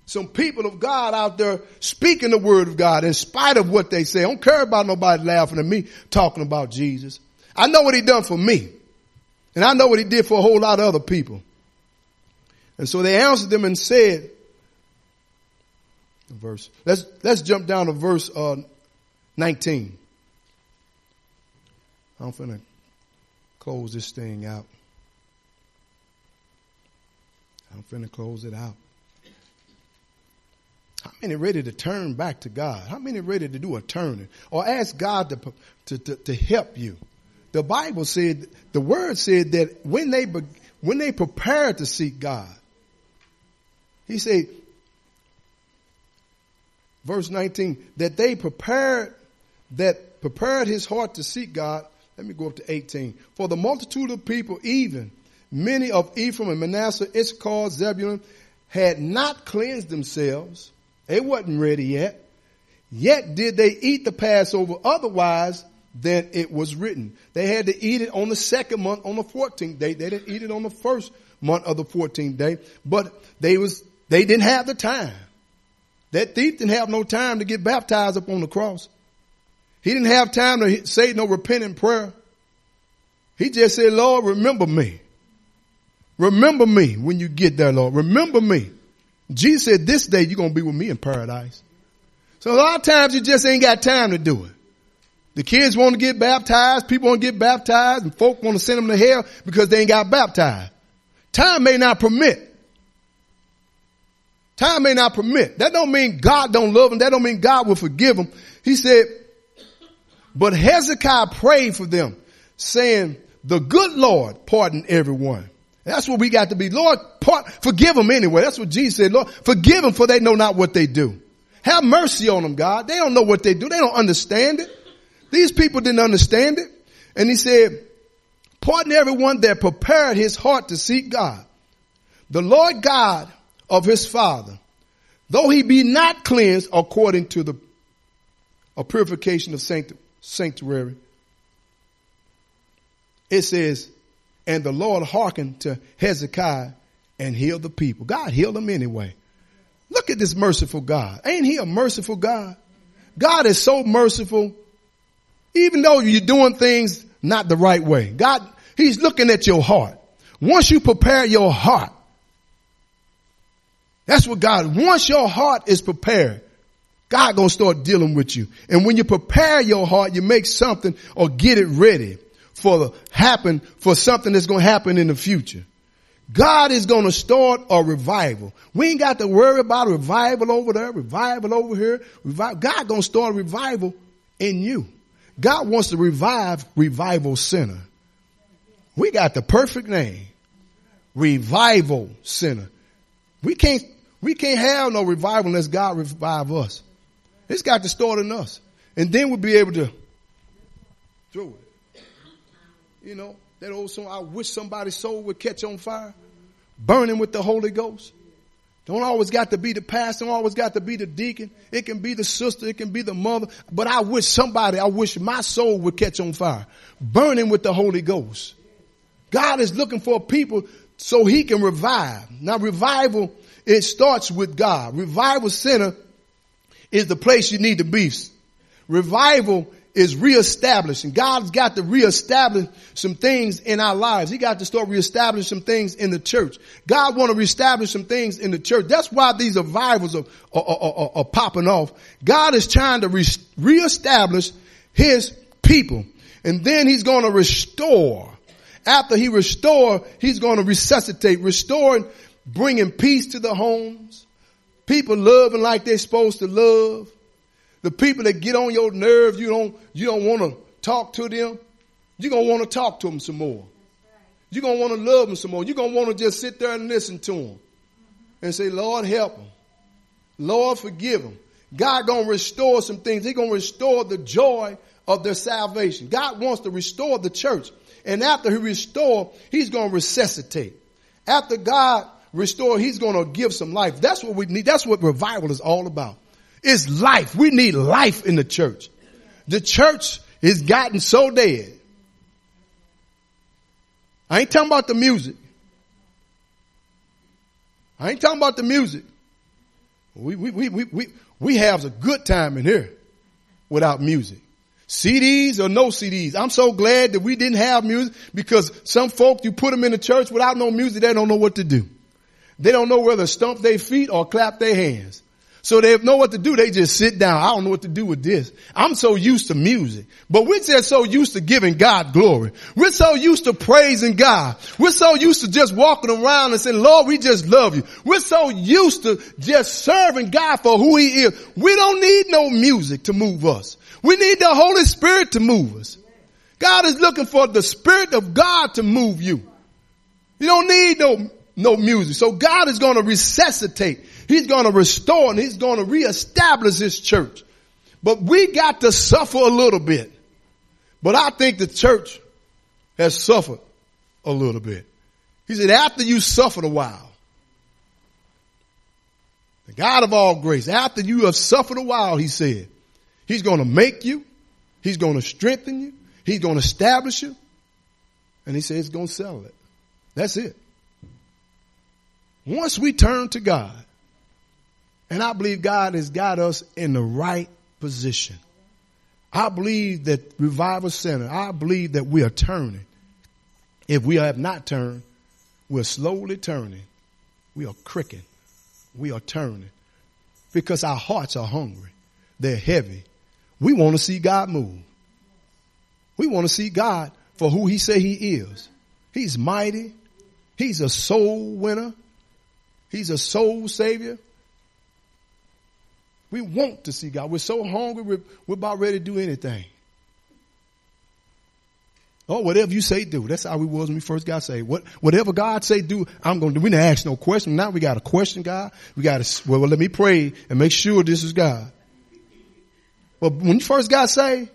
some people of God out there speaking the word of God in spite of what they say. I don't care about nobody laughing at me talking about Jesus. I know what he done for me. And I know what he did for a whole lot of other people. And so they answered them and said, verse, let's, let's jump down to verse, uh, 19. I'm finna close this thing out. I'm finna close it out. How many ready to turn back to God? How many ready to do a turning or ask God to, to, to, to help you? The Bible said, the word said that when they, when they prepared to seek God, he said, verse 19, that they prepared, that prepared his heart to seek God. Let me go up to 18. For the multitude of people, even many of Ephraim and Manasseh, Issachar, Zebulun, had not cleansed themselves. They wasn't ready yet. Yet did they eat the Passover otherwise than it was written. They had to eat it on the second month on the 14th day. They didn't eat it on the first month of the 14th day, but they was, they didn't have the time. That thief didn't have no time to get baptized up on the cross. He didn't have time to say no repentant prayer. He just said, Lord, remember me. Remember me when you get there, Lord. Remember me. Jesus said, this day you're going to be with me in paradise. So a lot of times you just ain't got time to do it. The kids want to get baptized, people want to get baptized, and folk want to send them to hell because they ain't got baptized. Time may not permit. Time may not permit. That don't mean God don't love them. That don't mean God will forgive them. He said, but Hezekiah prayed for them saying, the good Lord pardon everyone. That's what we got to be. Lord, part, forgive them anyway. That's what Jesus said. Lord, forgive them for they know not what they do. Have mercy on them, God. They don't know what they do. They don't understand it. These people didn't understand it. And he said, pardon everyone that prepared his heart to seek God. The Lord God of his father, though he be not cleansed according to the a purification of sanctuary, it says, and the Lord hearkened to Hezekiah and healed the people. God healed them anyway. Look at this merciful God. Ain't he a merciful God? God is so merciful even though you're doing things not the right way. God, He's looking at your heart. Once you prepare your heart, that's what God, once your heart is prepared, God gonna start dealing with you. And when you prepare your heart, you make something or get it ready for happen, for something that's gonna happen in the future. God is gonna start a revival. We ain't got to worry about revival over there, revival over here. Revival. God gonna start a revival in you. God wants to revive Revival Center. We got the perfect name. Revival Center. We can't, we can't have no revival unless God revive us. It's got to start in us. And then we'll be able to do it. You know, that old song, I wish somebody's soul would catch on fire, burning with the Holy Ghost. Don't always got to be the pastor, don't always got to be the deacon. It can be the sister, it can be the mother. But I wish somebody, I wish my soul would catch on fire, burning with the Holy Ghost. God is looking for people so he can revive. Now revival, it starts with God. Revival center is the place you need to be. Revival is reestablishing. God's got to reestablish some things in our lives. He got to start reestablishing some things in the church. God want to reestablish some things in the church. That's why these revivals are, are, are, are popping off. God is trying to re- reestablish his people. And then he's going to restore. After he restore, he's going to resuscitate, restoring, bringing peace to the homes. People loving like they're supposed to love the people that get on your nerves, you don't, you don't want to talk to them. You're going to want to talk to them some more. You're going to want to love them some more. You're going to want to just sit there and listen to them and say, Lord, help them. Lord, forgive them. God going to restore some things. He's going to restore the joy of their salvation. God wants to restore the church. And after he restore, he's going to resuscitate. After God restore, he's going to give some life. That's what we need. That's what revival is all about. It's life. We need life in the church. The church is gotten so dead. I ain't talking about the music. I ain't talking about the music. We, we, we, we, we, we have a good time in here without music. CDs or no CDs. I'm so glad that we didn't have music because some folk, you put them in the church without no music, they don't know what to do. They don't know whether to stomp their feet or clap their hands. So they know what to do. They just sit down. I don't know what to do with this. I'm so used to music, but we're just so used to giving God glory. We're so used to praising God. We're so used to just walking around and saying, Lord, we just love you. We're so used to just serving God for who he is. We don't need no music to move us. We need the Holy Spirit to move us. God is looking for the Spirit of God to move you. You don't need no, no music. So God is going to resuscitate He's going to restore and he's going to reestablish his church. But we got to suffer a little bit. But I think the church has suffered a little bit. He said, after you suffered a while, the God of all grace, after you have suffered a while, he said, he's going to make you, he's going to strengthen you, he's going to establish you, and he said he's going to settle it. That's it. Once we turn to God, and I believe God has got us in the right position. I believe that Revival Center, I believe that we are turning. If we have not turned, we're slowly turning. We are cricking. We are turning. Because our hearts are hungry. They're heavy. We want to see God move. We want to see God for who he say he is. He's mighty. He's a soul winner. He's a soul savior. We want to see God. We're so hungry, we're, we're about ready to do anything. Oh, whatever you say, do. That's how we was when we first got saved. What, whatever God say, do, I'm going to do. We didn't ask no question. Now we got to question God. We got to, well, well, let me pray and make sure this is God. Well, when you first got saved,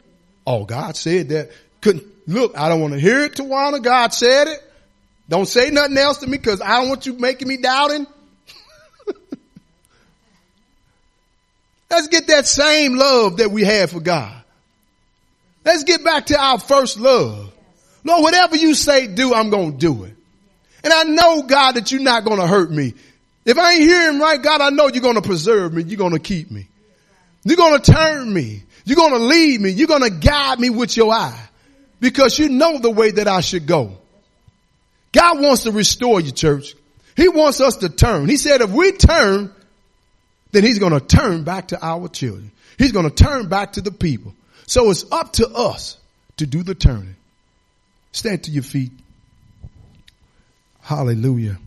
oh, God said that. Couldn't, look, I don't want to hear it, Tawana. God said it. Don't say nothing else to me because I don't want you making me doubting. Let's get that same love that we have for God. Let's get back to our first love. Lord, whatever you say do, I'm going to do it. And I know, God, that you're not going to hurt me. If I ain't hearing right, God, I know you're going to preserve me. You're going to keep me. You're going to turn me. You're going to lead me. You're going to guide me with your eye because you know the way that I should go. God wants to restore you, church. He wants us to turn. He said if we turn, then he's going to turn back to our children. He's going to turn back to the people. So it's up to us to do the turning. Stand to your feet. Hallelujah.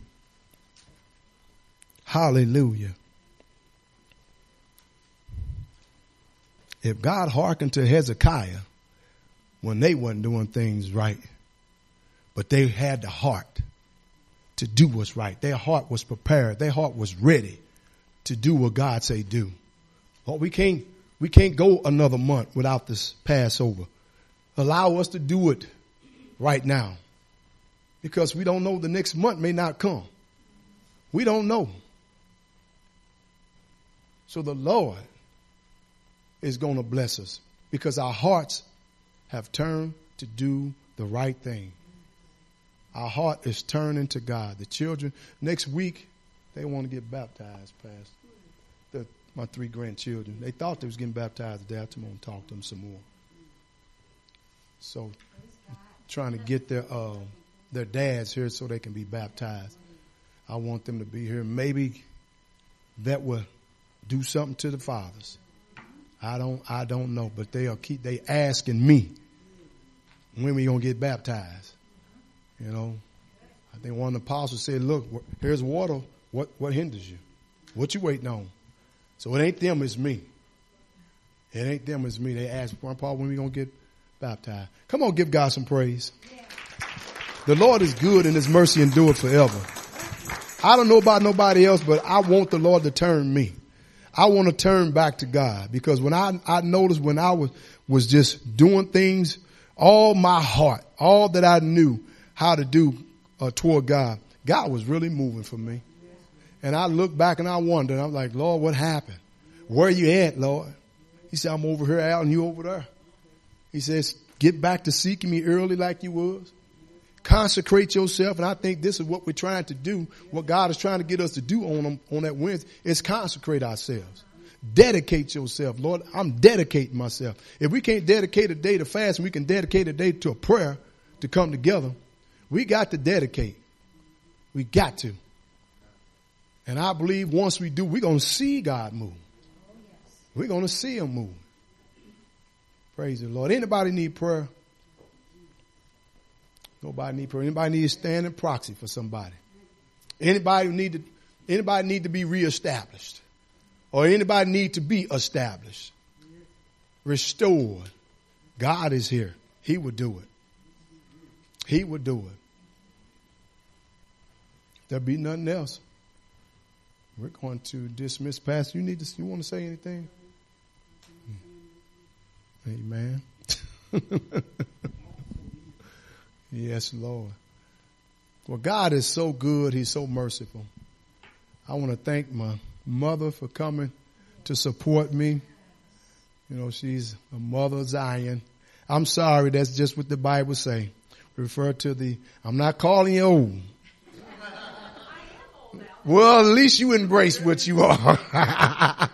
Hallelujah. If God hearkened to Hezekiah when they wasn't doing things right, but they had the heart to do what's right. Their heart was prepared. Their heart was ready to do what God say do. Well, we can't, we can't go another month without this Passover. Allow us to do it right now because we don't know the next month may not come. We don't know. So the Lord is going to bless us because our hearts have turned to do the right thing. Our heart is turning to God. The children, next week, they want to get baptized, Pastor my three grandchildren. They thought they was getting baptized today. I'm going to talk to them some more. So, trying to get their uh, their dads here so they can be baptized. I want them to be here. Maybe that will do something to the fathers. I don't I don't know, but they are keep they asking me when we gonna get baptized. You know, I think one of the apostles said, "Look, here's water. What what hinders you? What you waiting on?" So it ain't them, it's me. It ain't them, it's me. They ask Grandpa when we gonna get baptized. Come on, give God some praise. The Lord is good and his mercy endure forever. I don't know about nobody else, but I want the Lord to turn me. I want to turn back to God because when I, I noticed when I was, was just doing things, all my heart, all that I knew how to do uh, toward God, God was really moving for me. And I look back and I wonder, I'm like, Lord, what happened? Where you at, Lord? He said, I'm over here out and you over there. He says, get back to seeking me early like you was. Consecrate yourself. And I think this is what we're trying to do. What God is trying to get us to do on, on that Wednesday is consecrate ourselves. Dedicate yourself. Lord, I'm dedicating myself. If we can't dedicate a day to fast we can dedicate a day to a prayer to come together, we got to dedicate. We got to. And I believe once we do, we're going to see God move. We're going to see him move. Praise the Lord. Anybody need prayer? Nobody need prayer. Anybody need to stand in proxy for somebody? Anybody need to anybody need to be reestablished? Or anybody need to be established? Restored. God is here. He would do it. He would do it. There'll be nothing else. We're going to dismiss Pastor. You need to you want to say anything? Hmm. Amen. (laughs) yes, Lord. Well, God is so good. He's so merciful. I want to thank my mother for coming to support me. You know, she's a mother Zion. I'm sorry, that's just what the Bible say. Refer to the, I'm not calling you old. Well, at least you embrace what you are. (laughs)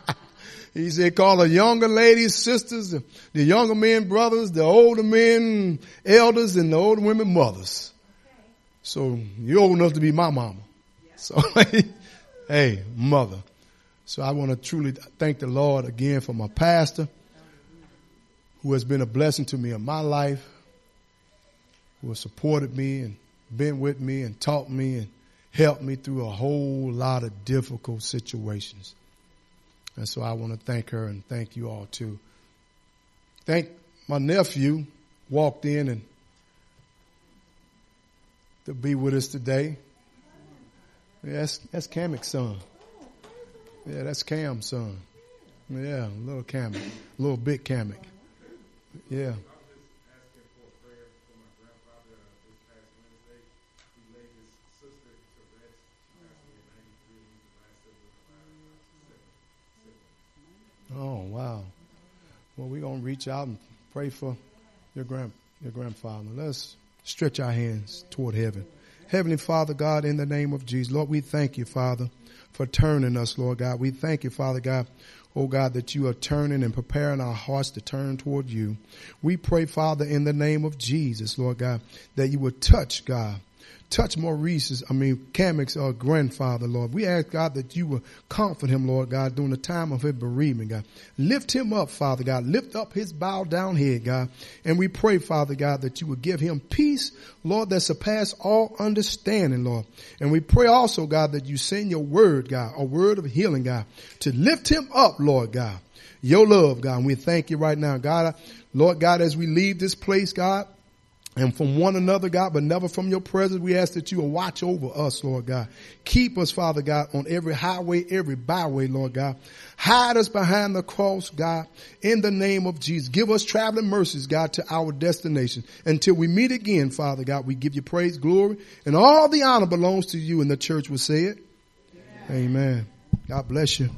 he said, call the younger ladies sisters, the, younger men brothers, the older men elders, and the older women mothers. So you're old enough to be my mama. So, (laughs) hey, mother. So I want to truly thank the Lord again for my pastor who has been a blessing to me in my life, who has supported me and been with me and taught me and helped me through a whole lot of difficult situations. And so I want to thank her and thank you all too. Thank my nephew walked in and to be with us today. Yeah, that's that's Kamik's son. Yeah, that's Cam's son. Yeah, little Kamek, little big Kamek. Yeah. Oh wow. Well, we're gonna reach out and pray for your grand your grandfather. Let's stretch our hands toward heaven. Heavenly Father God, in the name of Jesus, Lord, we thank you, Father, for turning us, Lord God. We thank you, Father God, oh God, that you are turning and preparing our hearts to turn toward you. We pray, Father, in the name of Jesus, Lord God, that you would touch, God, touch Maurice's, I mean, Kamik's uh, grandfather, Lord. We ask, God, that you will comfort him, Lord God, during the time of his bereavement, God. Lift him up, Father God. Lift up his bowed down head, God. And we pray, Father God, that you would give him peace, Lord, that surpass all understanding, Lord. And we pray also, God, that you send your word, God, a word of healing, God, to lift him up, Lord God. Your love, God. And we thank you right now, God. Lord God, as we leave this place, God, and from one another, God, but never from your presence. We ask that you will watch over us, Lord God. Keep us, Father God, on every highway, every byway, Lord God. Hide us behind the cross, God, in the name of Jesus. Give us traveling mercies, God, to our destination. Until we meet again, Father God, we give you praise, glory, and all the honor belongs to you, and the church will say it. Amen. Amen. God bless you.